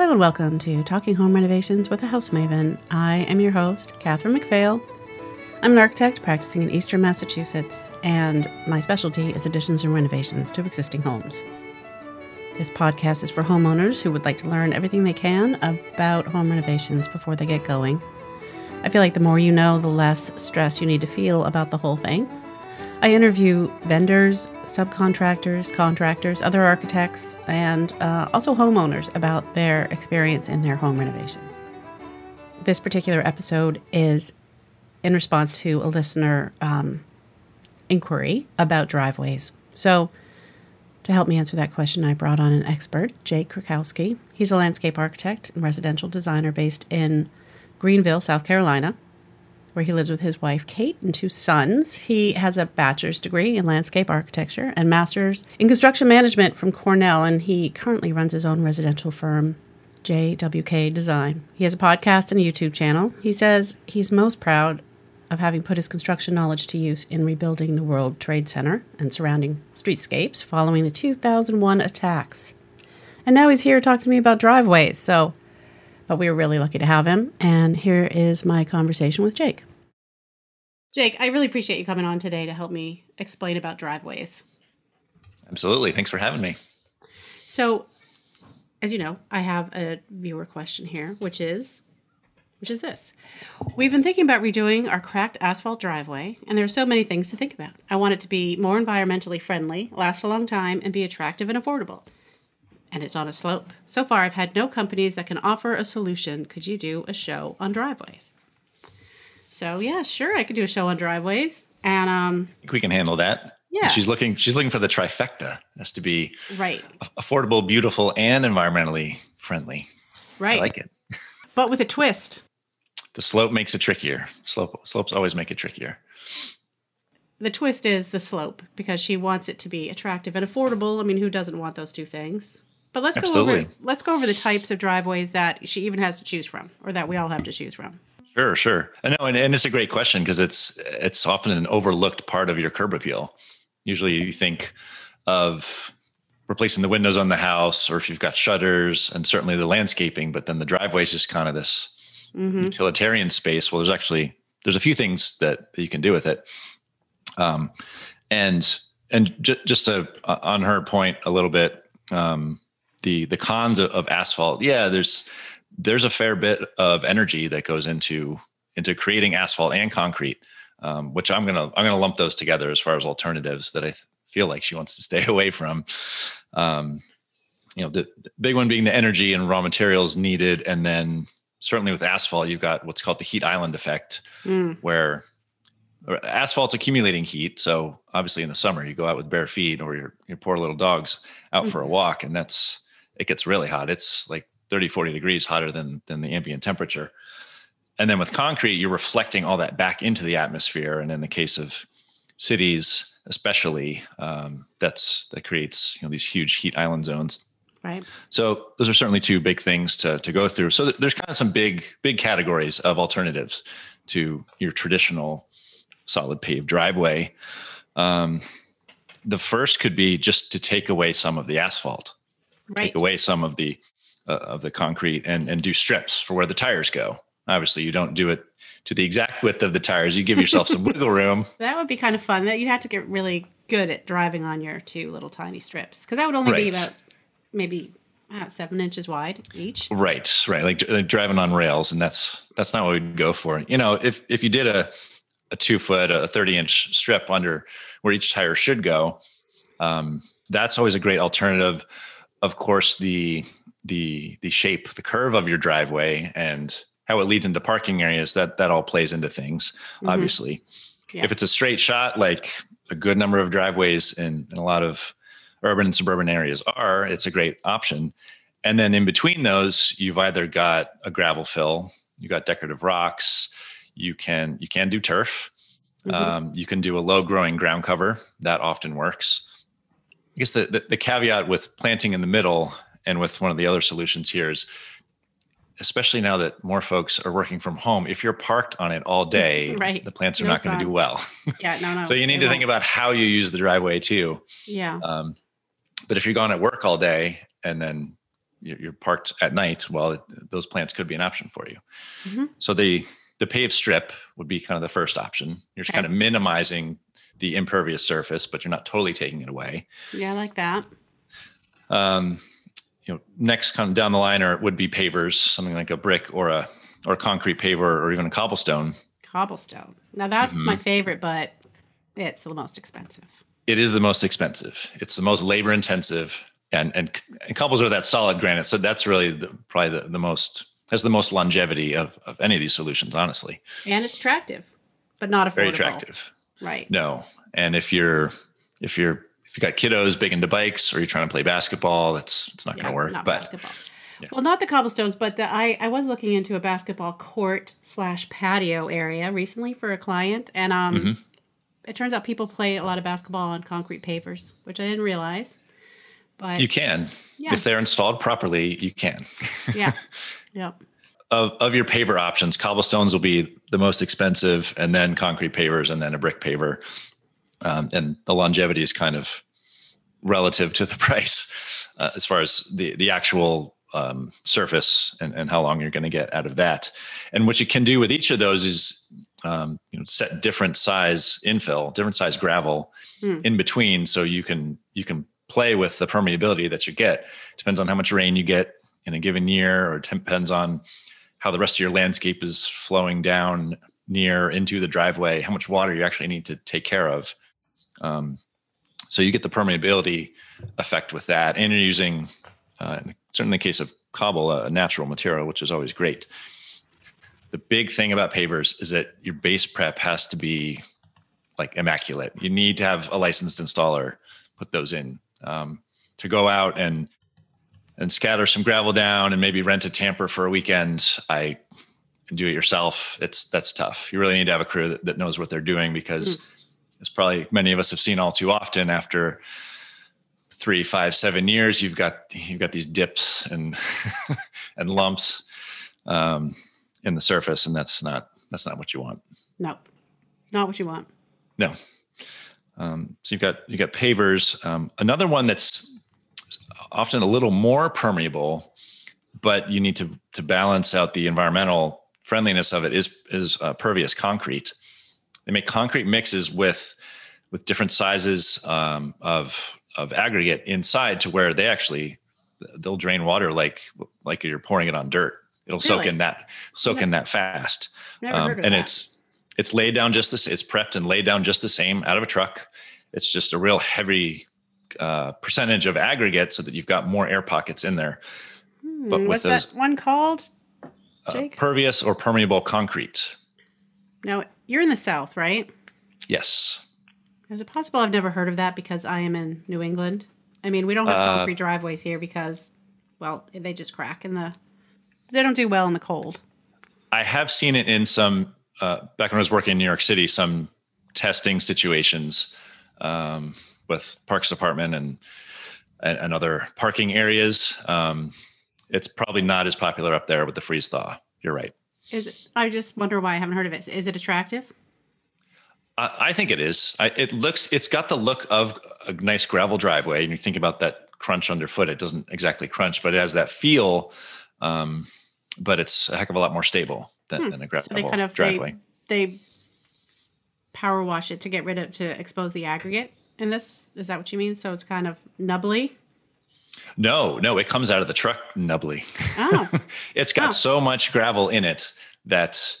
Hello and welcome to Talking Home Renovations with a House Maven. I am your host, Catherine McPhail. I'm an architect practicing in Eastern Massachusetts, and my specialty is additions and renovations to existing homes. This podcast is for homeowners who would like to learn everything they can about home renovations before they get going. I feel like the more you know, the less stress you need to feel about the whole thing. I interview vendors, subcontractors, contractors, other architects, and uh, also homeowners about their experience in their home renovations. This particular episode is in response to a listener um, inquiry about driveways. So, to help me answer that question, I brought on an expert, Jake Krakowski. He's a landscape architect and residential designer based in Greenville, South Carolina where he lives with his wife, Kate, and two sons. He has a bachelor's degree in landscape architecture and master's in construction management from Cornell, and he currently runs his own residential firm, JWK Design. He has a podcast and a YouTube channel. He says he's most proud of having put his construction knowledge to use in rebuilding the World Trade Center and surrounding streetscapes following the 2001 attacks. And now he's here talking to me about driveways. So but we were really lucky to have him. And here is my conversation with Jake. Jake, I really appreciate you coming on today to help me explain about driveways. Absolutely. Thanks for having me. So, as you know, I have a viewer question here, which is which is this. We've been thinking about redoing our cracked asphalt driveway, and there are so many things to think about. I want it to be more environmentally friendly, last a long time, and be attractive and affordable and it's on a slope. So far, I've had no companies that can offer a solution. Could you do a show on driveways? So yeah, sure, I could do a show on driveways, and um, we can handle that. Yeah, she's looking. She's looking for the trifecta. It has to be right, affordable, beautiful, and environmentally friendly. Right, I like it, but with a twist. The slope makes it trickier. Slope slopes always make it trickier. The twist is the slope because she wants it to be attractive and affordable. I mean, who doesn't want those two things? But let's Absolutely. go over let's go over the types of driveways that she even has to choose from, or that we all have to choose from. Sure, sure. I know, and, and it's a great question because it's it's often an overlooked part of your curb appeal. Usually, you think of replacing the windows on the house, or if you've got shutters, and certainly the landscaping. But then the driveway is just kind of this mm-hmm. utilitarian space. Well, there's actually there's a few things that, you can do with it. Um, and and j- just to, uh, on her point a little bit, um, the the cons of, of asphalt yeah there's there's a fair bit of energy that goes into into creating asphalt and concrete um, which i'm gonna i'm gonna lump those together as far as alternatives that i th- feel like she wants to stay away from um, you know the, the big one being the energy and raw materials needed and then certainly with asphalt you've got what's called the heat island effect mm. where asphalt's accumulating heat so obviously in the summer you go out with bare feet or your, your poor little dogs out mm-hmm. for a walk and that's it gets really hot. It's like 30, 40 degrees hotter than than the ambient temperature. And then with concrete, you're reflecting all that back into the atmosphere. And in the case of cities, especially, um, that's that creates you know these huge heat island zones. Right. So those are certainly two big things to to go through. So there's kind of some big big categories of alternatives to your traditional solid paved driveway. Um, the first could be just to take away some of the asphalt right. take away some of the uh, of the concrete and and do strips for where the tires go. Obviously, you don't do it to the exact width of the tires. You give yourself some wiggle room. That would be kind of fun. That you'd have to get really good at driving on your two little tiny strips because that would only right. be about maybe uh, seven inches wide each. Right, right. Like, like, driving on rails, and that's that's not what we'd go for. You know, if if you did a a two foot, a thirty inch strip under where each tire should go, um, that's always a great alternative of course the the the shape the curve of your driveway and how it leads into parking areas that that all plays into things mm-hmm. obviously yeah. if it's a straight shot like a good number of driveways in, in a lot of urban and suburban areas are it's a great option and then in between those you've either got a gravel fill you got decorative rocks you can you can do turf mm-hmm. um, you can do a low growing ground cover that often works I guess the, the, the caveat with planting in the middle and with one of the other solutions here is especially now that more folks are working from home, if you're parked on it all day, right. the plants are no not going to do well. Yeah, no, no. so you need to won't. think about how you use the driveway too. Yeah. Um, but if you're gone at work all day and then you're parked at night, well, those plants could be an option for you. Mhm. So the the paved strip would be kind of the first option. You're just Okay. kind of minimizing the impervious surface, but you're not totally taking it away. Yeah, I like that. Um, you know, next kind of down the line are would be pavers, something like a brick or a or a concrete paver or even a cobblestone. Cobblestone. Now that's Mm-hmm. my favorite, but it's the most expensive. It is the most expensive. It's the most labor intensive, and and, and cobbles are that solid granite. So that's really the, probably the, the most has the most longevity of of any of these solutions. Honestly, And it's attractive, but not affordable. very attractive. Right. No, and if you're if you're if you got kiddos big into bikes or you're trying to play basketball, that's it's not going to work. Not But basketball. Yeah. Well, not the cobblestones, but the, I, I was looking into a basketball court slash patio area recently for a client, and um, Mhm. it turns out people play a lot of basketball on concrete pavers, which I didn't realize. But you can Yeah. if they're installed properly, you can. yeah, yeah, of of your paver options, cobblestones will be the most expensive, and then concrete pavers, and then a brick paver. Um, and the longevity is kind of relative to the price uh, as far as the the actual um, surface and, and how long you're going to get out of that. And what you can do with each of those is um, you know set different size infill, different size gravel Hmm. in between, so you can you can play with the permeability that you get. Depends on how much rain you get in a given year, or it depends on how the rest of your landscape is flowing down near into the driveway, how much water you actually need to take care of. Um, so you get the permeability effect with that, and you're using, uh, certainly in the case of cobble, a natural material, which is always great. The big thing about pavers is that your base prep has to be like immaculate. You need to have a licensed installer put those in. Um, to go out and and scatter some gravel down and maybe rent a tamper for a weekend, I do it yourself. It's that's tough. You really need to have a crew that, that knows what they're doing because as probably many of us have seen all too often after three, five, seven years, you've got you've got these dips and and lumps um, in the surface, and that's not that's not what you want. no, not what you want. No. Um, so you've got you got pavers. Um, another one that's often a little more permeable, but you need to to balance out the environmental friendliness of it is is uh, pervious concrete. They make concrete mixes with with different sizes um, of of aggregate inside to where they actually they'll drain water like like you're pouring it on dirt. It'll soak in that soak in that fast um, and that. it's it's laid down just this it's prepped and laid down just the same out of a truck it's just a real heavy uh, percentage of aggregate so that you've got more air pockets in there but Hmm, with what's those- that one called? uh, pervious or permeable concrete No, you're in the South, right? yes Is it possible I've never heard of that because I am in New England? I mean, we don't have Uh, concrete driveways here because, well, they just crack in the. They don't do well in the cold. i have seen it in some uh, back when i was working in new york city some testing situations um, with parks department and and, and other parking areas um, it's probably not as popular up there with the freeze thaw you're right Is it? I just wonder why I haven't heard of it. Is it attractive? I, I think it is. I, it looks. It's got the look of a nice gravel driveway, and you think about that crunch underfoot. It doesn't exactly crunch, but it has that feel. Um, but it's a heck of a lot more stable than, than a gravel Hmm. So they kind of driveway. they, they power wash it to get rid of to expose the aggregate. In this, is that what you mean? So it's kind of nubbly. No, no, it comes out of the truck nubbly. Oh, it's got Oh. so much gravel in it that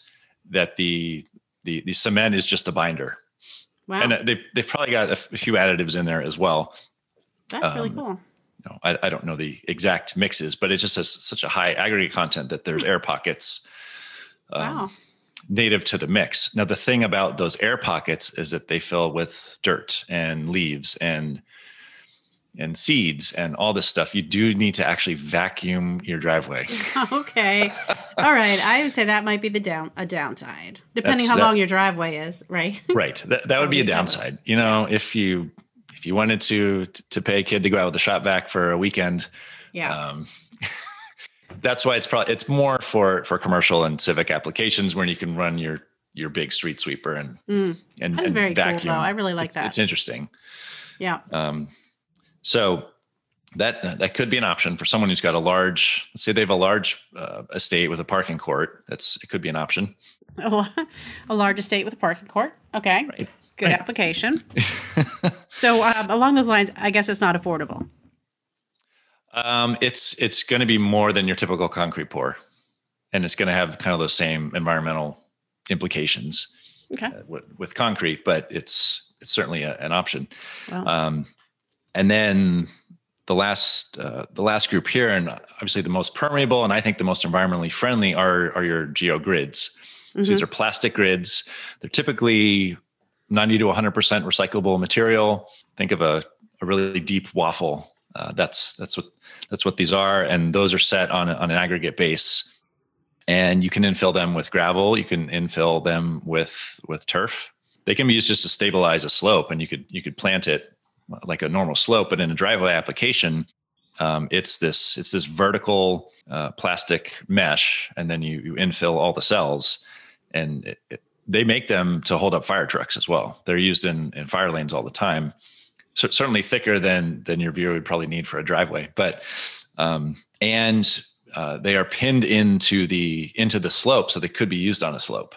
that the the the cement is just a binder, wow, and uh, they they've probably got a, f- a few additives in there as well. that's really um, cool. no, I, I don't know the exact mixes, but it just has such a high aggregate content that there's air pockets um, Wow, native to the mix. Now, the thing about those air pockets is that they fill with dirt and leaves and and seeds and all this stuff. You do need to actually vacuum your driveway. okay, all right. I would say that might be the down a downside, depending That's- how that- long your driveway is, right? right. That, that would be a downside. You know, if you if you wanted to to pay a kid to go out with a shop vac for a weekend, yeah. um, that's why it's probably it's more for for commercial and civic applications where you can run your your big street sweeper and Mm, and, and very vacuum. cool. I really like It's- that. It's interesting. yeah. Um, so that that could be an option for someone who's got a large. Let's say they have a large uh, estate with a parking court. That's it could be an option. a large estate with a parking court. Okay, right. good right. application. so um, along those lines, I guess it's not affordable. Um, it's it's going to be more than your typical concrete pour, and it's going to have kind of those same environmental implications okay. uh, with, with, concrete, but it's it's certainly a, an option. Um, and then the last uh, the last group here, and obviously the most permeable, and I think the most environmentally friendly are are your geogrids. Mm-hmm. So these are plastic grids. They're typically 90 to 100% recyclable material. Think of a, a really deep waffle. Uh, that's that's what that's what these are, and those are set on on an aggregate base. And you can infill them with gravel. You can infill them with with turf. They can be used just to stabilize a slope, and you could you could plant it like a normal slope. But in a driveway application, um, it's this it's this vertical uh, plastic mesh, and then you you infill all the cells, and it, it, they make them to hold up fire trucks as well. They're used in in fire lanes all the time so certainly thicker than than your viewer would probably need for a driveway. But um, and uh, they are pinned into the into the slope, so they could be used on a slope.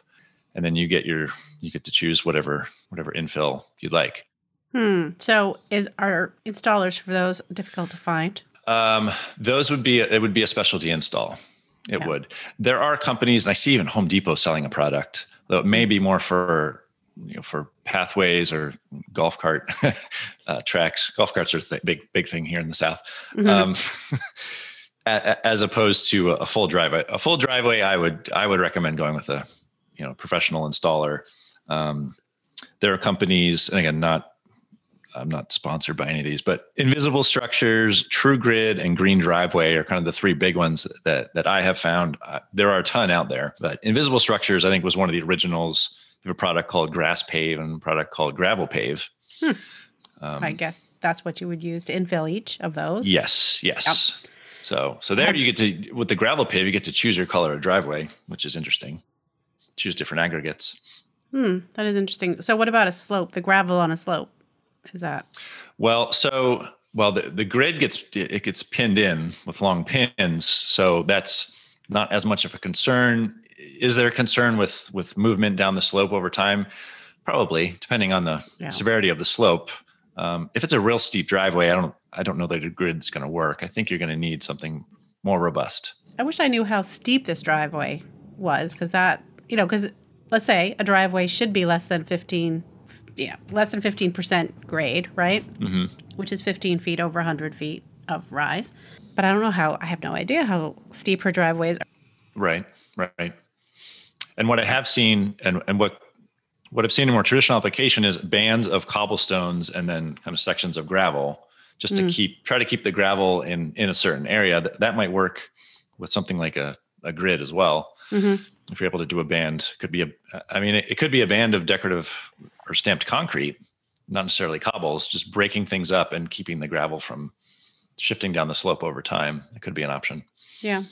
And then you get your you get to choose whatever whatever infill you'd like. Hmm. So is are installers for those difficult to find? Um, those would be it would be a specialty install. It yeah. would. There are companies, and I see even Home Depot selling a product, though it may be more for you know for pathways or golf cart uh, tracks. Golf carts are the big big thing here in the south. Mm-hmm. Um, as opposed to a full driveway. A full driveway, I would I would recommend going with a you know professional installer. Um, there are companies, and again, not I'm not sponsored by any of these, but Invisible Structures, True Grid, and Green Driveway are kind of the three big ones that that I have found. Uh, there are a ton out there, but Invisible Structures I think was one of the originals have a product called Grass Pave and a product called Gravel Pave. Hmm. Um, I guess that's what you would use to infill each of those. Yes, yes. Yep. So, so there you get to with the gravel pave, you get to choose your color of driveway, which is interesting. Choose different aggregates. Hmm, that is interesting. So, what about a slope? The gravel on a slope is that? Well, so well the, the grid gets it gets pinned in with long pins, so that's not as much of a concern is there a concern with with movement down the slope over time? Probably, depending on the yeah. severity of the slope. Um, if it's a real steep driveway, I don't I don't know that a grid's going to work. I think you're going to need something more robust. I wish I knew how steep this driveway was because that you know because let's say a driveway should be less than 15 yeah less than 15% grade right mm-hmm. which is 15 feet over 100 feet of rise but i don't know how i have no idea how steep her driveway is right right and what I have seen, and and what what I've seen in more traditional application is bands of cobblestones and then kind of sections of gravel, just to mm. keep try to keep the gravel in in a certain area. That that might work with something like a a grid as well. Mm-hmm. If you're able to do a band, could be a. I mean, it, it could be a band of decorative or stamped concrete, not necessarily cobbles, just breaking things up and keeping the gravel from shifting down the slope over time. It could be an option. Yeah.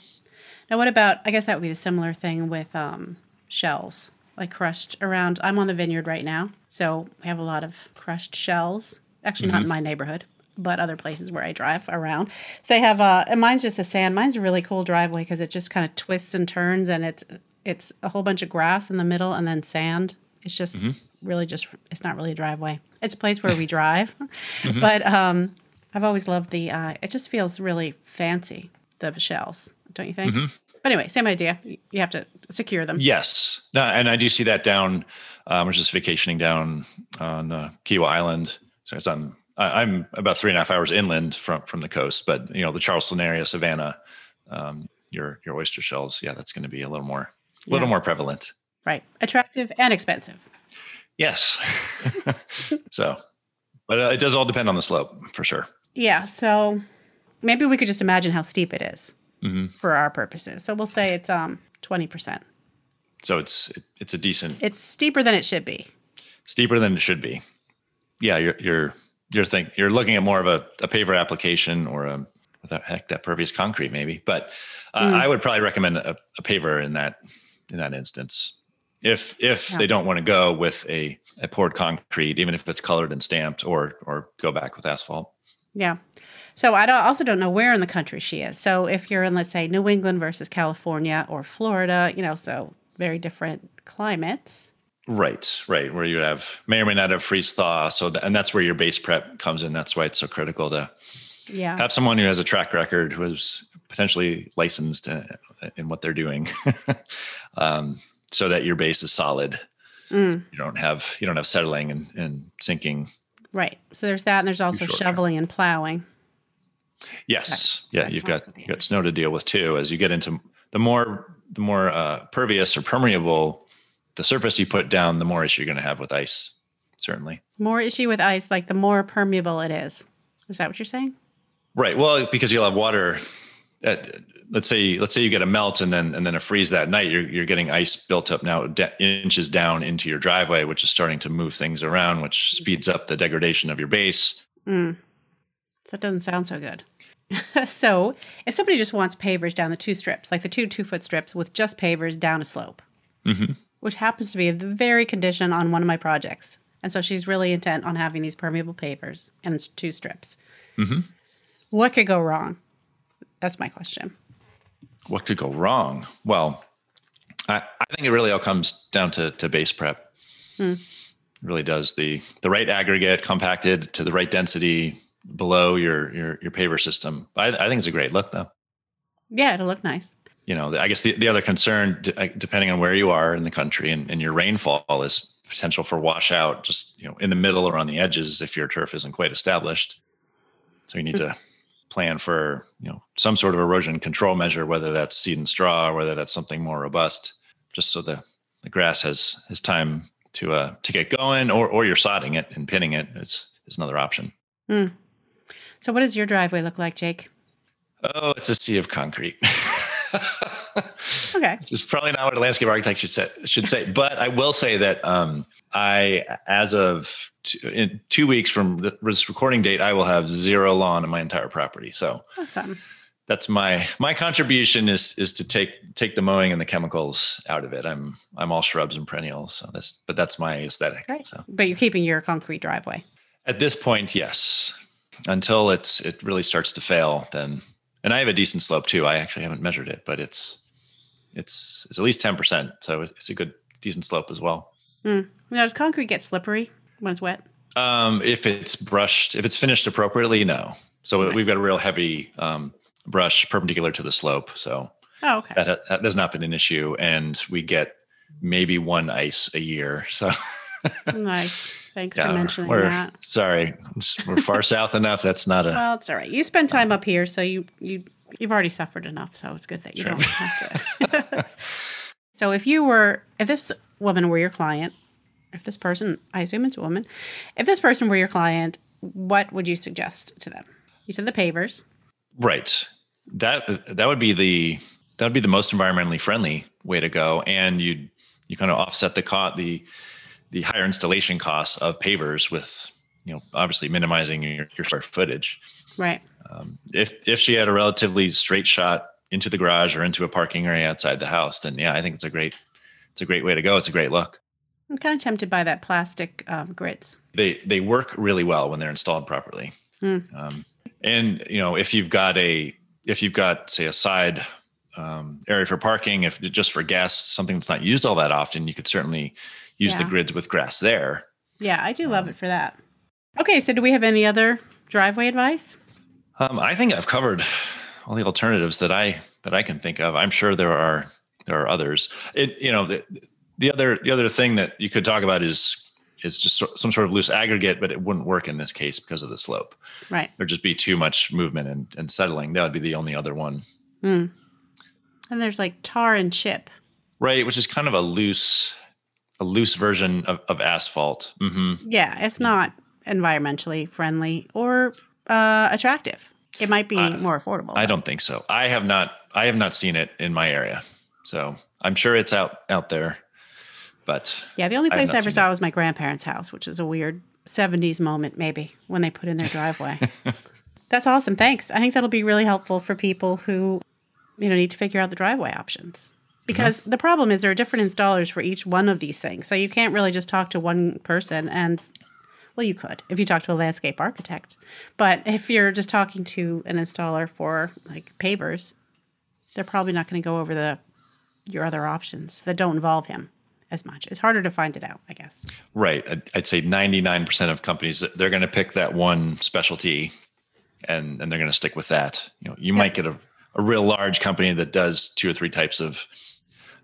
Now, what about? I guess that would be a similar thing with um, shells, like crushed around. I'm on the vineyard right now, so we have a lot of crushed shells. Actually, mm-hmm. not in my neighborhood, but other places where I drive around. They have uh, and mine's just a sand. Mine's a really cool driveway because it just kind of twists and turns, and it's it's a whole bunch of grass in the middle and then sand. It's just mm-hmm. really just it's not really a driveway. It's a place where we drive, mm-hmm. but um, I've always loved the. Uh, it just feels really fancy the shells, don't you think? Mm-hmm. But anyway, same idea. You have to secure them. Yes. No, and I do see that down. Um, we're just vacationing down on uh, Kiawah Island. So it's on, I'm about three and a half hours inland from, from the coast, but you know, the Charleston area, Savannah, um, your, your oyster shells. Yeah, that's going to be a little more, a little yeah. more prevalent. Right. Attractive and expensive. Yes. so, but uh, it does all depend on the slope for sure. Yeah. So maybe we could just imagine how steep it is mm-hmm. for our purposes. So we'll say it's um twenty percent. So it's it's a decent. It's steeper than it should be. Steeper than it should be. Yeah, you're you're you're think you're looking at more of a, a paver application or a what the heck that pervious concrete maybe, but uh, mm. I would probably recommend a, a, paver in that in that instance. If if yeah. they don't want to go with a, a poured concrete, even if it's colored and stamped, or or go back with asphalt. Yeah. So I don't, also don't know where in the country she is. So if you're in, let's say, New England versus California or Florida, you know, so very different climates. Right, right. Where you have may or may not have freeze thaw. So, th- and that's where your base prep comes in. That's why it's so critical to Yeah. have someone who has a track record who is potentially licensed uh, in what they're doing, um, so that your base is solid. Mm, You don't have you don't have settling and, and sinking. right. So there's that. And there's also term. shoveling and plowing. Yes, yeah, you've got you've got snow to deal with too. As you get into the more the more uh, pervious or permeable the surface you put down, the more issue you're going to have with ice. Certainly. More issue with ice, like the more permeable it is. Is that what you're saying? Right. Well, because you'll have water. At, let's say let's say you get a melt and then and then a freeze that night. You're you're getting ice built up now de- inches down into your driveway, which is starting to move things around, which speeds up the degradation of your base. Mm. So it doesn't sound so good. so if somebody just wants pavers down the two strips, like the two two foot strips with just pavers down a slope, Mhm. which happens to be the very condition on one of my projects. And so she's really intent on having these permeable pavers and two strips. Mhm. What could go wrong? That's my question. What could go wrong? Well, I, I think it really all comes down to to base prep. Hmm. It really does the the right aggregate compacted to the right density below your your your paver system. I, I think it's a great look though. Yeah, it'll look nice. you know, I guess the, the other concern, depending on where you are in the country and, and your rainfall, is potential for washout just you know in the middle or on the edges if your turf isn't quite established. So you need to plan for you know some sort of erosion control measure, whether that's seed and straw or whether that's something more robust, just so the the grass has has time to uh to get going, or or you're sodding it and pinning it, is is another option. So what does your driveway look like, Jake? Oh, it's a sea of concrete. Okay. which is probably not what a landscape architect should say. Should say, but I will say that um, I, as of t- in two weeks from this recording date, I will have zero lawn on my entire property. So Awesome. that's my my contribution is is to take take the mowing and the chemicals out of it. I'm I'm all shrubs and perennials. So that's but that's my aesthetic. Great. So But you're keeping your concrete driveway. at this point, yes. Until it's it really starts to fail, then and I have a decent slope too. I actually haven't measured it, but it's it's it's at least ten percent. So it's, it's a good decent slope as well. Now, does concrete get slippery when it's wet? Um, if it's brushed, if it's finished appropriately, no. So we've got a real heavy um, brush perpendicular to the slope. So Oh, okay. that, that has not been an issue, and we get maybe one ice a year. So nice. Thanks yeah, for mentioning we're that. sorry, we're far south enough. That's not a Well, it's all right. You spend time up here, so you you you've already suffered enough. So it's good that you Sure. don't have to. so if you were, if this woman were your client, if this person, I assume it's a woman, if this person were your client, what would you suggest to them? You said the pavers. Right. That that would be the that would be the most environmentally friendly way to go, and you you kind of offset the cost the the higher installation costs of pavers with you know obviously minimizing your, your square footage. Right. Um, if if she had a relatively straight shot into the garage or into a parking area outside the house, then yeah, I think it's a great it's a great way to go. It's a great look. I'm kind of tempted by that plastic um, grids. they they work really well when they're installed properly. Hmm. Um, and you know, if you've got a if you've got say a side um, area for parking, if just for guests, something that's not used all that often, you could certainly use the grids with grass there. Yeah, I do love it for that. Okay, so do we have any other driveway advice? Um, I think I've covered all the alternatives that I that I can think of. I'm sure there are there are others. It you know the, the other the other thing that you could talk about is is just some sort of loose aggregate, but it wouldn't work in this case because of the slope. Right. there'd just be too much movement and, and settling. That would be the only other one. Hmm. And there's like tar and chip. Right, which is kind of a loose a loose version of, of asphalt. hmm Yeah, it's not environmentally friendly or uh, attractive. It might be Uh, more affordable. I though. don't think so. I have not I have not seen it in my area. So I'm sure it's out out there. But Yeah, the only place not I ever saw was my grandparents' house, which is a weird 70s moment, maybe, when they put in their driveway. That's awesome. Thanks. I think that'll be really helpful for people who, you know, need to figure out the driveway options. Because uh-huh. the problem is there are different installers for each one of these things. So you can't really just talk to one person and Well, you could if you talk to a landscape architect. But if you're just talking to an installer for like pavers, they're probably not going to go over the your other options that don't involve him as much. It's harder to find it out, I guess. Right. I'd, I'd say 99% of companies they're going to pick that one specialty and and they're going to stick with that. You know, you might get a, a real large company that does two or three types of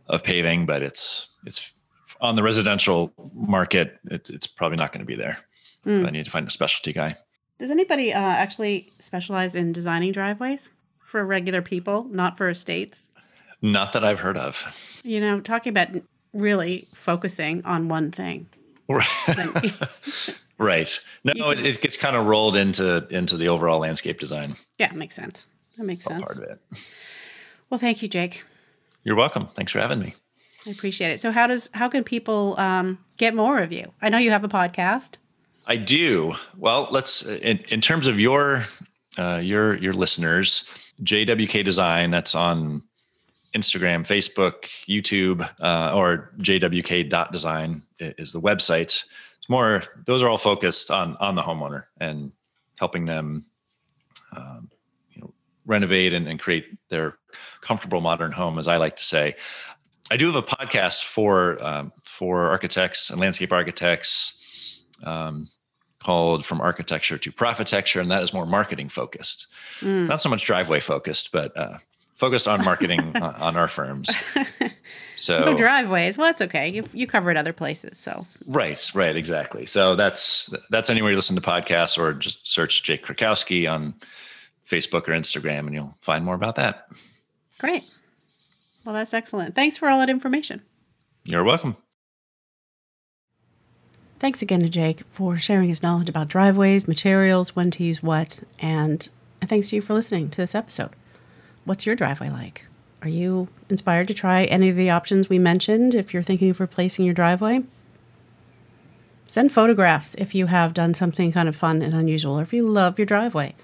of paving, but it's it's on the residential market. It, it's probably not going to be there. Mm. I need to find a specialty guy. Does anybody uh, actually specialize in designing driveways for regular people, not for estates? Not that I've heard of. You know, talking about really focusing on one thing. Right. right. No, it, it, gets kind of rolled into into the overall landscape design. Yeah, makes sense. That makes sense. Part of it. Well, thank you, Jake. You're welcome. Thanks for having me. I appreciate it. So, how does how can people um, get more of you? I know you have a podcast. I do. Well, let's in, in terms of your uh, your your listeners, JWK Design. That's on Instagram, Facebook, YouTube, uh, or jwk.design is the website. It's more; those are all focused on on the homeowner and helping them, um, you know, renovate and, and create their comfortable modern home, as I like to say. I do have a podcast for um, for architects and landscape architects um, called "From Architecture to Profitecture," and that is more marketing focused, mm. not so much driveway focused, but uh, focused on marketing on our firms. So no driveways. Well, that's okay. You you cover it other places, so right, right, exactly. So that's that's anywhere you listen to podcasts, or just search Jake Krakowski on Facebook or Instagram, and you'll find more about that. Great. Well, that's excellent. Thanks for all that information. You're welcome. Thanks again to Jake for sharing his knowledge about driveways, materials, when to use what, and thanks to you for listening to this episode. What's your driveway like? Are you inspired to try any of the options we mentioned if you're thinking of replacing your driveway? Send photographs if you have done something kind of fun and unusual, or if you love your driveway.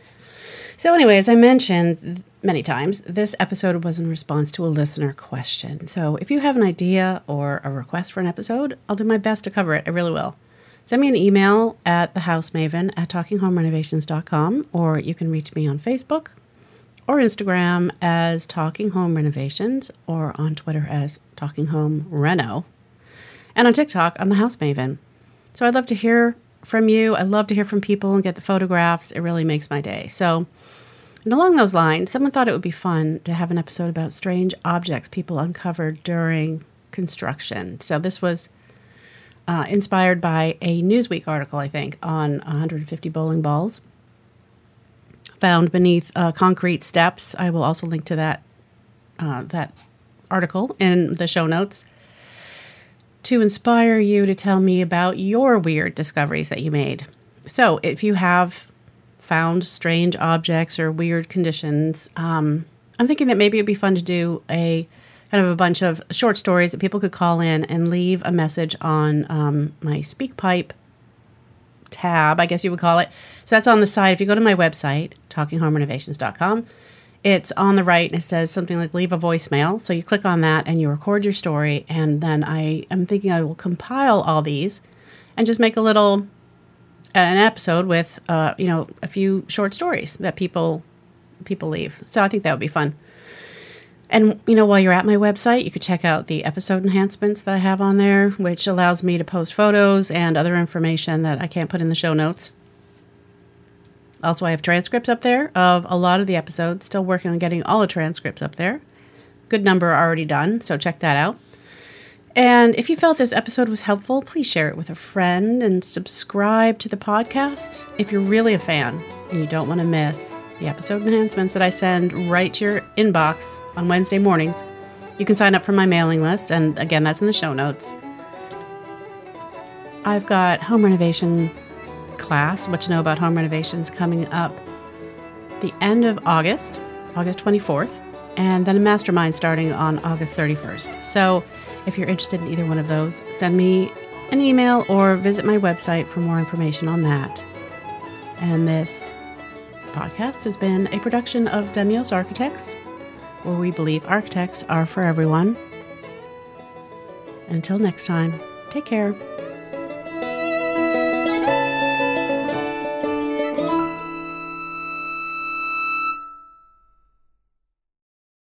So, anyway, as I mentioned many times, this episode was in response to a listener question. So, if you have an idea or a request for an episode, I'll do my best to cover it. I really will. Send me an email at thehousemaven at talkinghomerenovations.com, or you can reach me on Facebook or Instagram as Talking Home Renovations, or on Twitter as Talking Home Reno. And on TikTok, I'm the House Maven. So I'd love to hear from you. I love to hear from people and get the photographs. It really makes my day. So, and along those lines, someone thought it would be fun to have an episode about strange objects people uncovered during construction. So this was uh, inspired by a Newsweek article, I think, on 150 bowling balls found beneath uh, concrete steps. I will also link to that uh, that article in the show notes to inspire you to tell me about your weird discoveries that you made. So, if you have found strange objects or weird conditions, um, I'm thinking that maybe it'd be fun to do a kind of a bunch of short stories that people could call in and leave a message on um, my SpeakPipe tab, I guess you would call it. So that's on the side. If you go to my website, talkinghomerenovations.com, it's on the right and it says something like leave a voicemail. So you click on that and you record your story. And then I am thinking I will compile all these and just make a little an episode with uh, you know a few short stories that people people leave. So I think that would be fun. And you know, while you're at my website, you could check out the episode enhancements that I have on there, which allows me to post photos and other information that I can't put in the show notes. Also, I have transcripts up there of a lot of the episodes. Still working on getting all the transcripts up there. Good number already done, so check that out. And if you felt this episode was helpful, please share it with a friend and subscribe to the podcast. If you're really a fan and you don't want to miss the episode enhancements that I send right to your inbox on Wednesday mornings, you can sign up for my mailing list. And again, that's in the show notes. I've got home renovation class, What to Know About Home Renovations, coming up the end of August, August 24th, and then a mastermind starting on August 31st. So if you're interested in either one of those, send me an email or visit my website for more information on that. And this podcast has been a production of Demios Architects, where we believe architects are for everyone. Until next time, take care.